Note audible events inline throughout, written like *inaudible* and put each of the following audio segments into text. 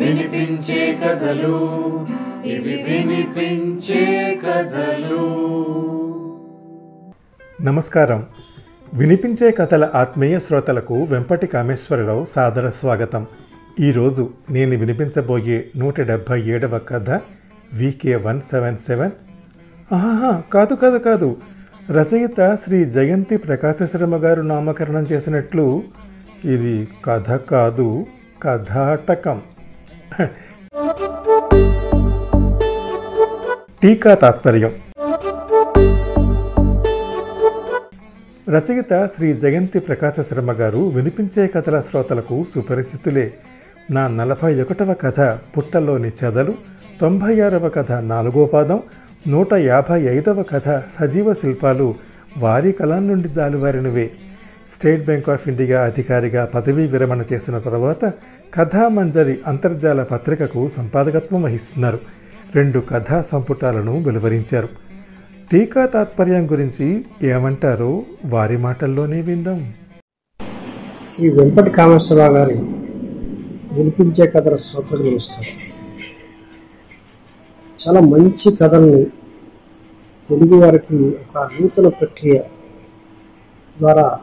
వినిపించే కథలు. ఇవి వినిపించే కథలు. నమస్కారం. వినిపించే కథల ఆత్మీయ శ్రోతలకు వెంపటి కామేశ్వరరావు సాదర స్వాగతం. ఈరోజు నేను వినిపించబోయే నూట డెబ్భై ఏడవ కథ వికే వన్ సెవెన్ సెవెన్. ఆహా కాదు కాదు కాదు. రచయిత శ్రీ జయంతి ప్రకాశశర్మ గారు నామకరణం చేసినట్లు ఇది కథ కాదు కథాటకం. టీకా తాత్పర్యం. రచయిత శ్రీ జయంతి ప్రకాశ శర్మ గారు వినిపించే కథల శ్రోతలకు సుపరిచితులే. నా నలభై ఒకటవ కథ పుట్టలోని చెదలు తొంభై ఆరవ కథ నాలుగో పాదం నూట యాభై ఐదవ కథ సజీవ శిల్పాలు వారి కళం నుండి జాలువారినవే. స్టేట్ బ్యాంక్ ఆఫ్ ఇండియా అధికారిగా పదవీ విరమణ చేసిన తర్వాత కథామంజరి అంతర్జాల పత్రికకు సంపాదకత్వం వహిస్తున్నారు. రెండు కథా సంపుటాలను వెలువరించారు. టీకా తాత్పర్యం గురించి ఏమంటారో వారి మాటల్లోనే విందాం. శ్రీ వెంపటి కామేశ్వరరావు గారి వినిపించే కథల శ్రోతలకు నమస్కారం. చాలా మంచి కథల్ని తెలుగు వారికి ఒక నూతన ప్రక్రియ ద్వారా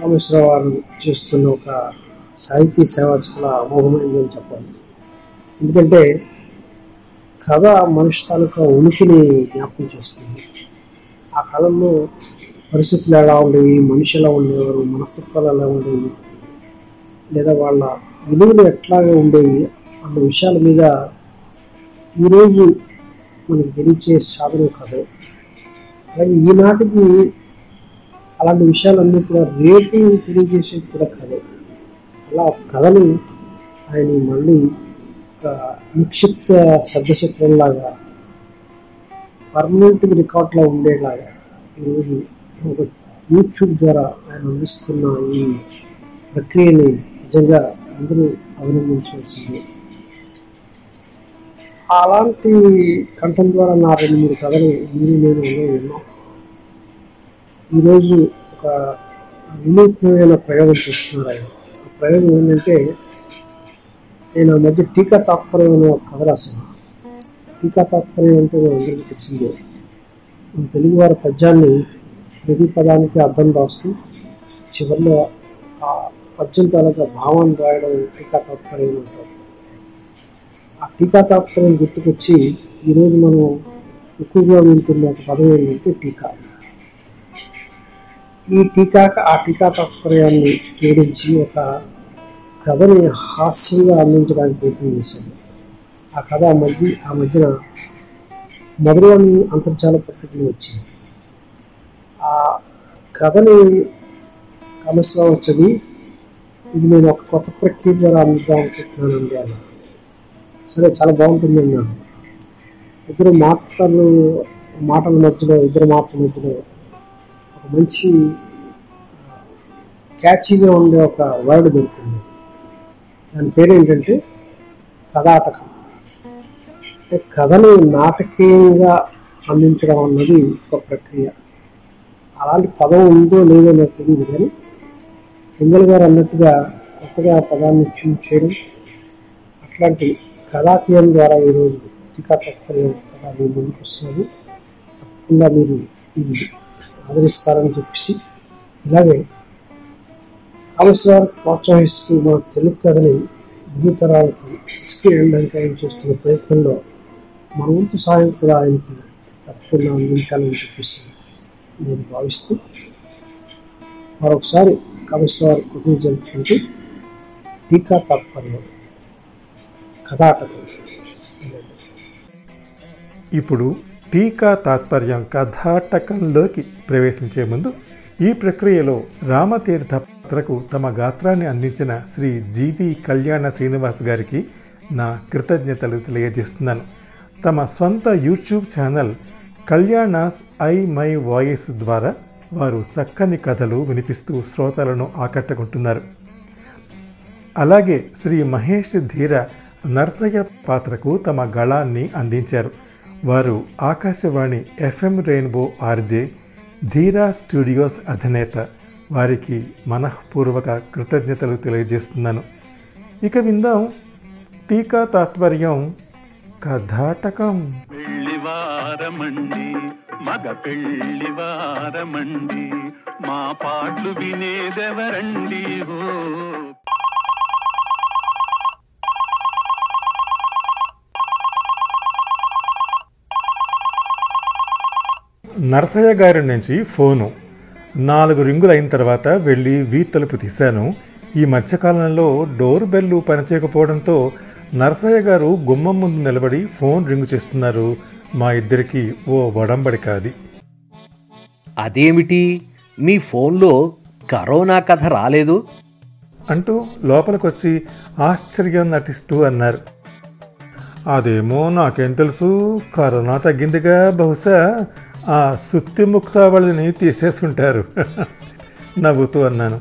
కామేశ్వరరావు గారు చేస్తున్న ఒక సాహితీ సేవ చాలా అమోఘమైందని చెప్పాలి. ఎందుకంటే కథ మనిషి తాలూకా ఉనికిని జ్ఞాపకం చేస్తుంది. ఆ కాలంలో పరిస్థితులు ఎలా ఉండేవి మనిషి ఎలా ఉండేవారు మనస్తత్వాలు ఎలా ఉండేవి లేదా వాళ్ళ విలువలు ఎట్లాగా ఉండేవి అన్న విషయాల మీద ఈరోజు మనకి తెలియచే సాధనం కథ. అలాగే ఈనాటికి అలాంటి విషయాలన్నీ కూడా రేపు తెలియజేసేది కూడా కథే. అలా కథని ఆయన మళ్ళీ ఒక నిక్షిప్త శబ్దచిత్రంలాగా పర్మనెంట్ రికార్డ్లో ఉండేలాగా ఈరోజు ఒక యూట్యూబ్ ద్వారా ఆయన అందిస్తున్న ఈ ప్రక్రియని నిజంగా అందరూ అభినందించవలసిందే. అలాంటి కంఠం ద్వారా నా రెండు మూడు కథలు మీరు నేను విన్నాం. ఈరోజు ఒక వినూత్నమైన ప్రయోగం చేస్తున్నారు ఆయన. ప్రయోగం ఏంటంటే నేను ఆ మధ్య టీకా తాత్పర్యం అనే ఒక కథ రాశాను. టీకా తాత్పర్యం అంటే అందరికీ తెలిసిందే. మన తెలుగువారి పద్యాన్ని ప్రతి పదానికి అర్థం రాస్తూ చివరిలో ఆ పద్యం తాలూకా భావాన్ని రాయడం టీకా తాత్పర్యం అంటారు. ఆ టీకా తాత్పర్యం గుర్తుకొచ్చి ఈరోజు మనం ఎక్కువగా వింటున్న ఒక పదం ఏంటంటే టీకా. ఈ టీకాక ఆ టీకా తాత్పర్యాన్ని జోడించి ఒక కథని హాస్యంగా అందించడానికి ప్రయత్నం చేశాను ఆ కథ మధ్య ఆ మధ్యన మొదలుని అంతర్జాల పత్రికలు వచ్చింది. ఆ కథని కామేశ్వరరావు వచ్చింది ఇది నేను ఒక కొత్త ప్రక్రియ ద్వారా అందిద్దాం అనుకుంటున్నానండి అన్న. సరే చాలా బాగుంటుంది అన్నాను. ఇద్దరు మాటలు మాటల మధ్యలో ఇద్దరు మాటల మధ్యలో మంచి క్యాచీగా ఉండే ఒక వర్డ్ దొరికింది. దాని పేరు ఏంటంటే కథాటకం అంటే కథని నాటకీయంగా అందించడం అన్నది ఒక ప్రక్రియ. అలాంటి పదం ఉందో లేదో నాకు తెలియదు కానీ పింగల్ గారు అన్నట్టుగా కొత్తగా పదాన్ని చూజ్ చేయడం అట్లాంటి కళాకీయం ద్వారా ఈరోజు టీకా తక్కువ కథ మీ ముందుకు వస్తున్నది తప్పకుండా మీరు ఇది ఆదరిస్తారని చెప్పేసి ఇలాగే కామేశ్వరానికి ప్రోత్సహిస్తూ మన తెలుగు కథని భూతరాలకి తీసుకెళ్ళడానికి ఆయన చేస్తున్న ప్రయత్నంలో మన వంతు సాయం కూడా ఆయనకి తప్పకుండా అందించాలని చెప్పేసి నేను భావిస్తూ మరొకసారి కామేశ్వర కృతజ్ఞత జరుపుకుంటూ టీకా తాత్పర్యం కథాటకం. ఇప్పుడు టీకా తాత్పర్యం కథాటకంలోకి ప్రవేశించే ముందు ఈ ప్రక్రియలో రామతీర్థ పాత్రకు తమ గాత్రాన్ని అందించిన శ్రీ జీవి కళ్యాణ శ్రీనివాస్ గారికి నా కృతజ్ఞతలు తెలియజేస్తున్నాను. తమ స్వంత YouTube channel కళ్యాణాస్ I my voice ద్వారా వారు చక్కని కథలు వినిపిస్తూ శ్రోతలను ఆకట్టుకుంటున్నారు. అలాగే శ్రీ మహేష్ ధీర నర్సయ్య పాత్రకు తమ గళాన్ని అందించారు. వారు Akashvani FM rainbow RJ Dheera studios అధినేత. వారికి మనఃపూర్వక కృతజ్ఞతలు తెలియజేస్తున్నాను. ఇక విందాం టీకా తాత్పర్యం కథాటకం. పెళ్ళివారమండి మగ పెళ్ళివారమండి మా పాటలు వినేదెవరండి ఓ? నరసయ్య గారి నుంచి ఫోను. నాలుగు రింగులు అయిన తర్వాత వెళ్ళి వీ తలుపు తీశాను. ఈ మధ్యకాలంలో డోర్ బెల్లు పనిచేయకపోవడంతో నరసయ్య గారు గుమ్మం ముందు నిలబడి ఫోన్ రింగు చేస్తున్నారు. మా ఇద్దరికి ఓ వడంబడి కాది. అదేమిటి? మీ ఫోన్లో కరోనా కథ రాలేదు? అంటూ లోపలికొచ్చి ఆశ్చర్యం నటిస్తూ అన్నారు. అదేమో నాకేం తెలుసు. కరోనా తగ్గిందిగా బహుశా ఆ సుత్తి ముక్తావళిని తీసేసుంటారు. *laughs* నవ్వుతూ అన్నాను.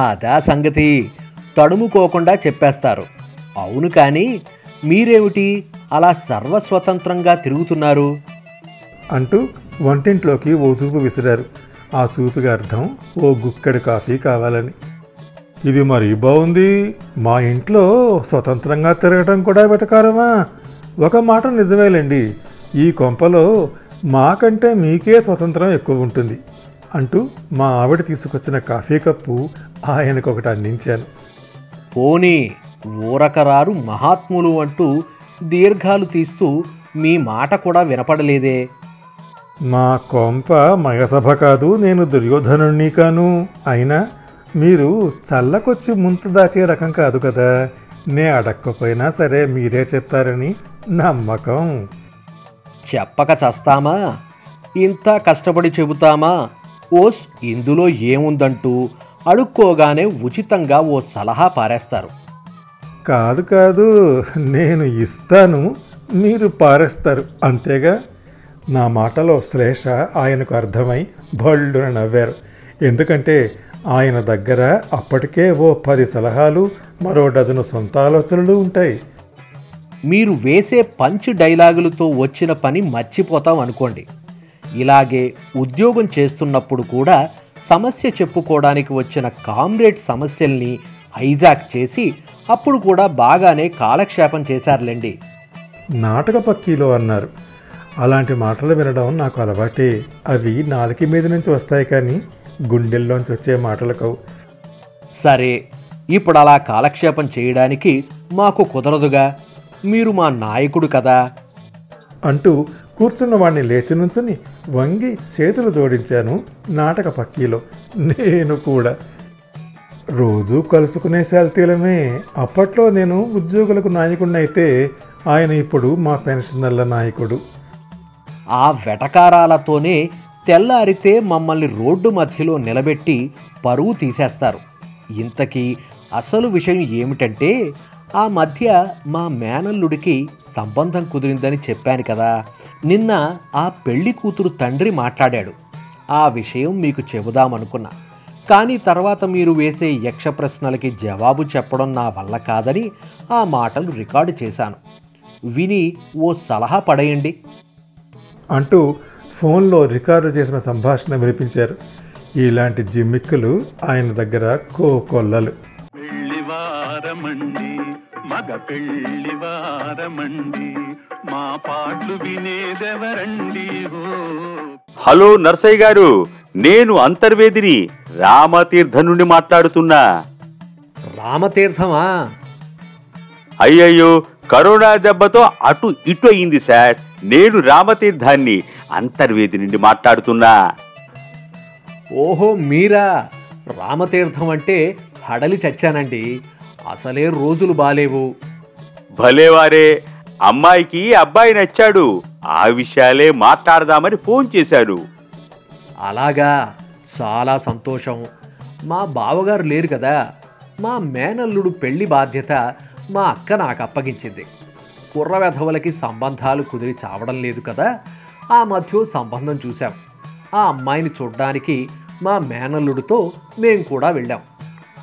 అదా సంగతి. తడుముకోకుండా చెప్పేస్తారు. అవును కానీ మీరేమిటి అలా సర్వస్వతంత్రంగా తిరుగుతున్నారు? అంటూ వంటింట్లోకి ఓ చూపు విసిరారు. ఆ చూపుకి అర్థం ఓ గుక్కడి కాఫీ కావాలని. ఇది మరీ బాగుంది మా ఇంట్లో స్వతంత్రంగా తిరగటం కూడా వెటకారమా? ఒక మాట నిజమేలేండి. ఈ కొంపలో మాకంటే మీకే స్వతంత్రం ఎక్కువ ఉంటుంది అంటూ మా ఆవిడ తీసుకొచ్చిన కాఫీ కప్పు ఆయనకు ఒకటి అందించాను. పోనీ ఊరకరారు మహాత్ములు అంటూ దీర్ఘాలు తీస్తూ మీ మాట కూడా వినపడలేదే? మా కొంప మయసభ కాదు నేను దుర్యోధనుణ్ణి కాను. అయినా మీరు చల్లకొచ్చి ముంత దాచే రకం కాదు కదా. నే అడక్కపోయినా సరే మీరే చెప్తారని నమ్మకం. చెప్పక చస్తామా? ఇంత కష్టపడి చెబుతామా? ఓస్ ఇందులో ఏముందంటూ అడుక్కోగానే ఉచితంగా ఓ సలహా పారేస్తారు. కాదు కాదు నేను ఇస్తాను మీరు పారేస్తారు అంతేగా? నా మాటలో శ్లేష ఆయనకు అర్థమై బళ్ళున నవ్వారు. ఎందుకంటే ఆయన దగ్గర అప్పటికే ఓ పది సలహాలు మరో డజను సొంత ఆలోచనలు ఉంటాయి. మీరు వేసే పంచ్ డైలాగులతో వచ్చిన పని మర్చిపోతాం అనుకోండి. ఇలాగే ఉద్యోగం చేస్తున్నప్పుడు కూడా సమస్య చెప్పుకోవడానికి వచ్చిన కామ్రేడ్ సమస్యల్ని హైజాక్ చేసి అప్పుడు కూడా బాగానే కాలక్షేపం చేశారులేండి. నాటక పక్కీలో అన్నారు. అలాంటి మాటలు వినడం నాకు అలవాటే. అవి నాలుక మీద నుంచి వస్తాయి కానీ గుండెల్లోంచి వచ్చే మాటలు కావు సరే ఇప్పుడు అలా కాలక్షేపం చేయడానికి మాకు కుదరదుగా? మీరు మా నాయకుడు కదా. అంటూ కూర్చున్న వాడిని లేచి నుంచుని వంగి చేతులు జోడించాను నాటక పక్కీలో. నేను కూడా. రోజు కలుసుకునే శాల్తీలమే. అప్పట్లో నేను ఉద్యోగులకు నాయకుడిని అయితే ఆయన ఇప్పుడు మా పెన్షనర్ల నాయకుడు. ఆ వెటకారాలతోనే తెల్లారితే మమ్మల్ని రోడ్డు మధ్యలో నిలబెట్టి పరువు తీసేస్తారు. ఇంతకీ అసలు విషయం ఏమిటంటే ఆ మధ్య మా మేనల్లుడికి సంబంధం కుదిరిందని చెప్పాను కదా. నిన్న ఆ పెళ్ళి కూతురు తండ్రి మాట్లాడాడు. ఆ విషయం మీకు చెబుదామనుకున్నా కానీ తర్వాత మీరు వేసే యక్ష ప్రశ్నలకి జవాబు చెప్పడం నా వల్ల కాదని ఆ మాటలు రికార్డు చేశాను. విని ఓ సలహా పడేయండి. అంటూ ఫోన్లో రికార్డు చేసిన సంభాషణ వినిపించారు. ఇలాంటి జిమ్మిక్కులు ఆయన దగ్గర కోకొల్లలు పెళ్ళివారమండి మగ పెళ్ళివారమండి మా పాటలు వినేదెవరండి ఓ? హలో నర్సయ్య గారు నేను అంతర్వేదిని రామతీర్థ నుండి మాట్లాడుతున్నా. రామతీర్థమా? అయ్యయ్యో కరోనా దెబ్బతో అటు ఇటు అయింది సార్. నేను రామతీర్థాన్ని అంతర్వేది నుండి మాట్లాడుతున్నా. ఓహో మీరా? రామతీర్థం అంటే హడలి చచ్చానండి. అసలే రోజులు బాలేవు. భలేవారే అమ్మాయికి అబ్బాయి నచ్చాడు. ఆ విషయాలే మాట్లాడదామని ఫోన్ చేశాడు. అలాగా? చాలా సంతోషం. మా బావగారు లేరు కదా? మా మేనల్లుడు పెళ్ళి బాధ్యత మా అక్క నాకు అప్పగించింది. కుర్ర వెధవలకి సంబంధాలు కుదిరి చావడం లేదు కదా? ఆ మధ్య సంబంధం చూశాం. ఆ అమ్మాయిని చూడ్డానికి మా మేనల్లుడితో మేం కూడా వెళ్ళాం.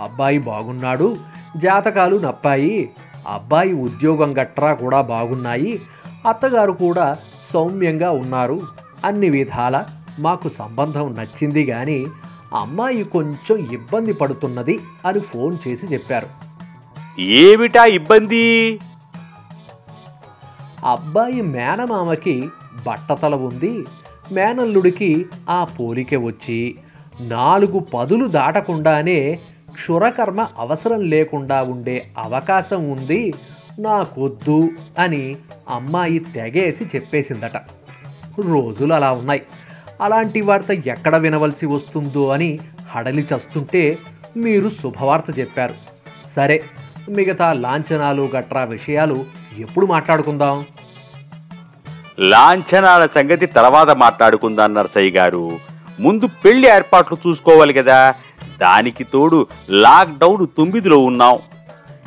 అబ్బాయి బాగున్నాడు జాతకాలు నప్పాయి. అబ్బాయి ఉద్యోగం గట్రా కూడా బాగున్నాయి. అత్తగారు కూడా సౌమ్యంగా ఉన్నారు. అన్ని విధాల మాకు సంబంధం నచ్చింది కానీ అమ్మాయి కొంచెం ఇబ్బంది పడుతున్నది అని ఫోన్ చేసి చెప్పారు. ఏమిటా ఇబ్బంది? అబ్బాయి మేనమామకి బట్టతల ఉంది. మేనల్లుడికి ఆ పోలిక వచ్చి నాలుగు పదులు దాటకుండానే క్షురకర్మ అవసరం లేకుండా ఉండే అవకాశం ఉంది నాకొద్దు అని అమ్మాయి తెగేసి చెప్పేసిందట. రోజులు అలా ఉన్నాయి. అలాంటి వార్త ఎక్కడ వినవలసి వస్తుందో అని హడలి చస్తుంటే మీరు శుభవార్త చెప్పారు. సరే మిగతా లాంఛనాలు గట్రా విషయాలు ఎప్పుడు మాట్లాడుకుందాం? లాంఛనాల సంగతి తర్వాత మాట్లాడుకుందాం నర్సయ్య గారు. ముందు పెళ్ళి ఏర్పాట్లు చూసుకోవాలి కదా. దానికి తోడు లాక్డౌన్ తొమ్మిదిలో ఉన్నాం.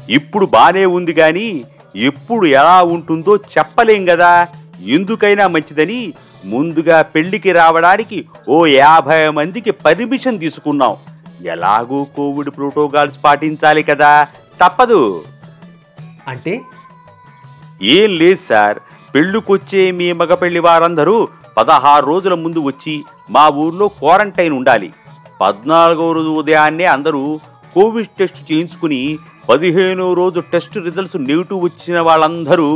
ఇప్పుడు బానే ఉంది కానీ ఎప్పుడు ఎలా ఉంటుందో చెప్పలేం కదా. ఎందుకైనా మంచిదని ముందుగా పెళ్ళికి రావడానికి ఓ యాభై మందికి పర్మిషన్ తీసుకున్నాం. ఎలాగూ కోవిడ్ ప్రోటోకాల్స్ పాటించాలి కదా. తప్పదు. అంటే? ఏం లేదు సార్. పెళ్ళికొచ్చే మీ మగ పెళ్ళి వారందరూ పదహారు రోజుల ముందు వచ్చి మా ఊర్లో క్వారంటైన్ ఉండాలి. పద్నాలుగో రోజు ఉదయాన్నే అందరూ కోవిడ్ టెస్ట్ చేయించుకుని పదిహేనో రోజు టెస్ట్ రిజల్ట్స్ నెగిటివ్ వచ్చిన వాళ్ళందరూ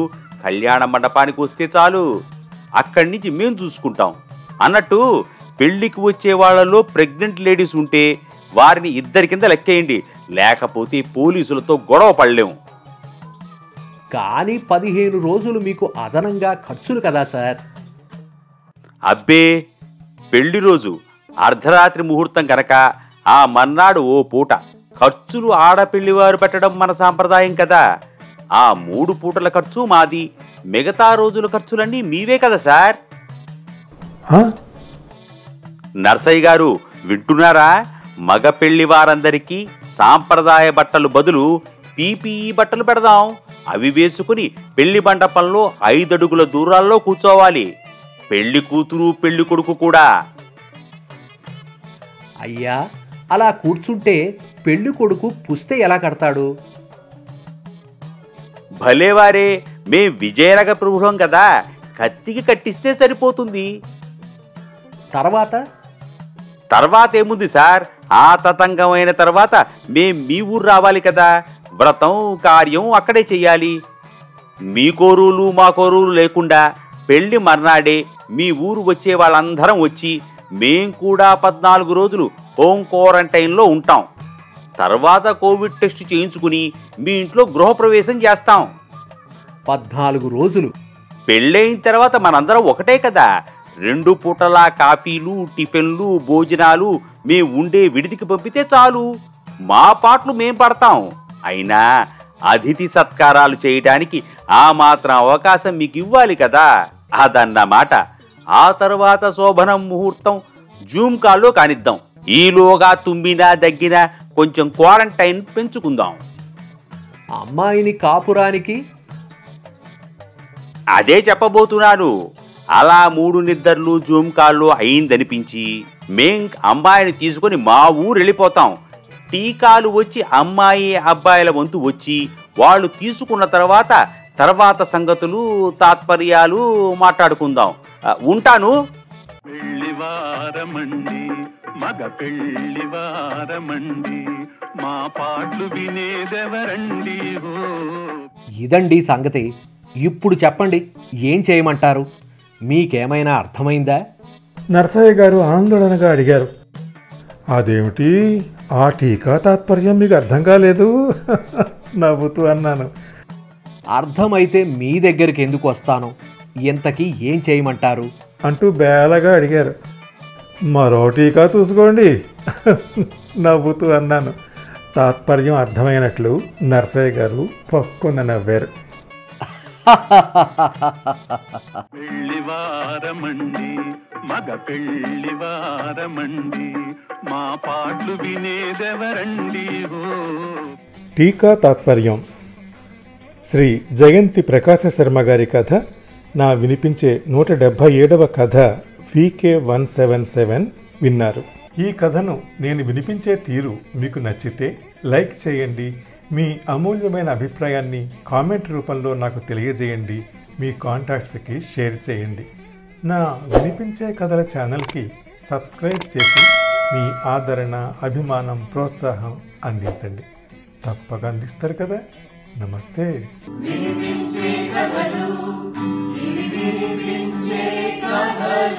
కళ్యాణ మండపానికి వస్తే చాలు. అక్కడి నుంచి మేము చూసుకుంటాం. అన్నట్టు పెళ్ళికి వచ్చే వాళ్ళలో ప్రెగ్నెంట్ లేడీస్ ఉంటే వారిని ఇద్దరి కింద లెక్కేయండి. లేకపోతే పోలీసులతో గొడవ పడలేము కానీ పదిహేను రోజులు మీకు అదనంగా ఖర్చులు కదా సార్. అబ్బే పెళ్ళి రోజు అర్ధరాత్రి ముహూర్తం కనుక ఆ మన్నాడు ఓ పూట ఖర్చులు ఆడపెళ్ళివారు పెట్టడం మన సాంప్రదాయం కదా. ఆ మూడు పూటల ఖర్చు మాది మిగతా రోజుల ఖర్చులన్నీ మీవే కదా సార్? నర్సయ్య గారు వింటున్నారా? మగ పెళ్ళి వారందరికీ సాంప్రదాయ బట్టలు బదులు పీపీఈ బట్టలు పెడదాం. అవి వేసుకుని పెళ్ళి మండపంలో ఐదడుగుల దూరాల్లో కూర్చోవాలి. పెళ్ళి కూతురు పెళ్ళి కొడుకు కూడా. అయ్యా అలా కూర్చుంటే పెళ్ళి కొడుకు పుస్తే ఎలా కడతాడు? భలేవారే మేం విజయనగర ప్రభుత్వం కదా కత్తికి కట్టిస్తే సరిపోతుంది. తర్వాత? తర్వాత ఏముంది సార్? ఆ తతంగమైన తర్వాత మేం మీ ఊరు రావాలి కదా వ్రతం కార్యం అక్కడే చెయ్యాలి. మీ కోరూలు మా కోరూలు లేకుండా పెళ్ళి మర్నాడే మీ ఊరు వచ్చే వాళ్ళందరం వచ్చి మేం కూడా పద్నాలుగు రోజులు హోమ్ క్వారంటైన్లో ఉంటాం. తర్వాత కోవిడ్ టెస్ట్ చేయించుకుని మీ ఇంట్లో గృహప్రవేశం చేస్తాం. పద్నాలుగు రోజులు. పెళ్ళైన తర్వాత మనందరం ఒకటే కదా? రెండు పూటల కాఫీలు టిఫిన్లు భోజనాలు మేము ఉండే విడిదికి పంపితే చాలు. మా పాటలు మేం పడతాం. అయినా అతిథి సత్కారాలు చేయడానికి ఆ మాత్రం అవకాశం మీకు ఇవ్వాలి కదా? అదన్నమాట ఆ తర్వాత శోభనం ముహూర్తం జూమ్ కాల్లో కానిద్దాం. ఈలోగా తుమ్మినా దగ్గినా కొంచెం క్వారంటైన్ పెంచుకుందాం. అమ్మాయిని కాపురానికి? అదే చెప్పబోతున్నాను అలా మూడు నిద్రలు జూమ్ కాల్లో అయిందనిపించి మేం అమ్మాయిని తీసుకొని మా ఊరు వెళ్ళిపోతాం. టీకాలు వచ్చి అమ్మాయి అబ్బాయిల వంతు వచ్చి వాళ్ళు తీసుకున్న తర్వాత తర్వాత సంగతులు తాత్పర్యాలు మాట్లాడుకుందాం. ఉంటాను. పెళ్ళివారమండి మగ పెళ్ళివారమండి మా పాటలు వినేదెవరండి ఇదండి సంగతి. ఇప్పుడు చెప్పండి ఏం చేయమంటారు? మీకేమైనా అర్థమైందా? నరసయ్య గారు ఆందోళనగా అడిగారు. అదేమిటి? ఆ టీకా తాత్పర్యం మీకు అర్థం కాలేదు? *laughs* నవ్వుతూ అన్నాను. అర్థమైతే మీ దగ్గరికి ఎందుకు వస్తాను? ఇంతకీ ఏం చేయమంటారు? అంటూ బేలగా అడిగారు. మరో టీకా చూసుకోండి. నవ్వుతూ అన్నాను. తాత్పర్యం అర్థమైనట్లు నరసయ్య గారు పక్కున నవ్వారు. పెళ్ళివారమండి మగ పెళ్ళివారమండి మా పాటలు వినేదెవరండి టీకా తాత్పర్యం. శ్రీ జయంతి ప్రకాశ శర్మ గారి కథ నా వినిపించే నూట డెబ్భై ఏడవ కథ వికే వన్ సెవెన్ సెవెన్ విన్నారు. ఈ కథను నేను వినిపించే తీరు మీకు నచ్చితే లైక్ చేయండి మీ అమూల్యమైన అభిప్రాయాన్ని కామెంట్ రూపంలో నాకు తెలియజేయండి మీ కాంటాక్ట్స్కి షేర్ చేయండి. నా వినిపించే కథల ఛానల్కి సబ్స్క్రైబ్ చేసి మీ ఆదరణ అభిమానం ప్రోత్సాహం అందించండి. తప్పక అందిస్తారు కదా? నమస్తే. వినిపించే కథలు వినిపించే కథలు.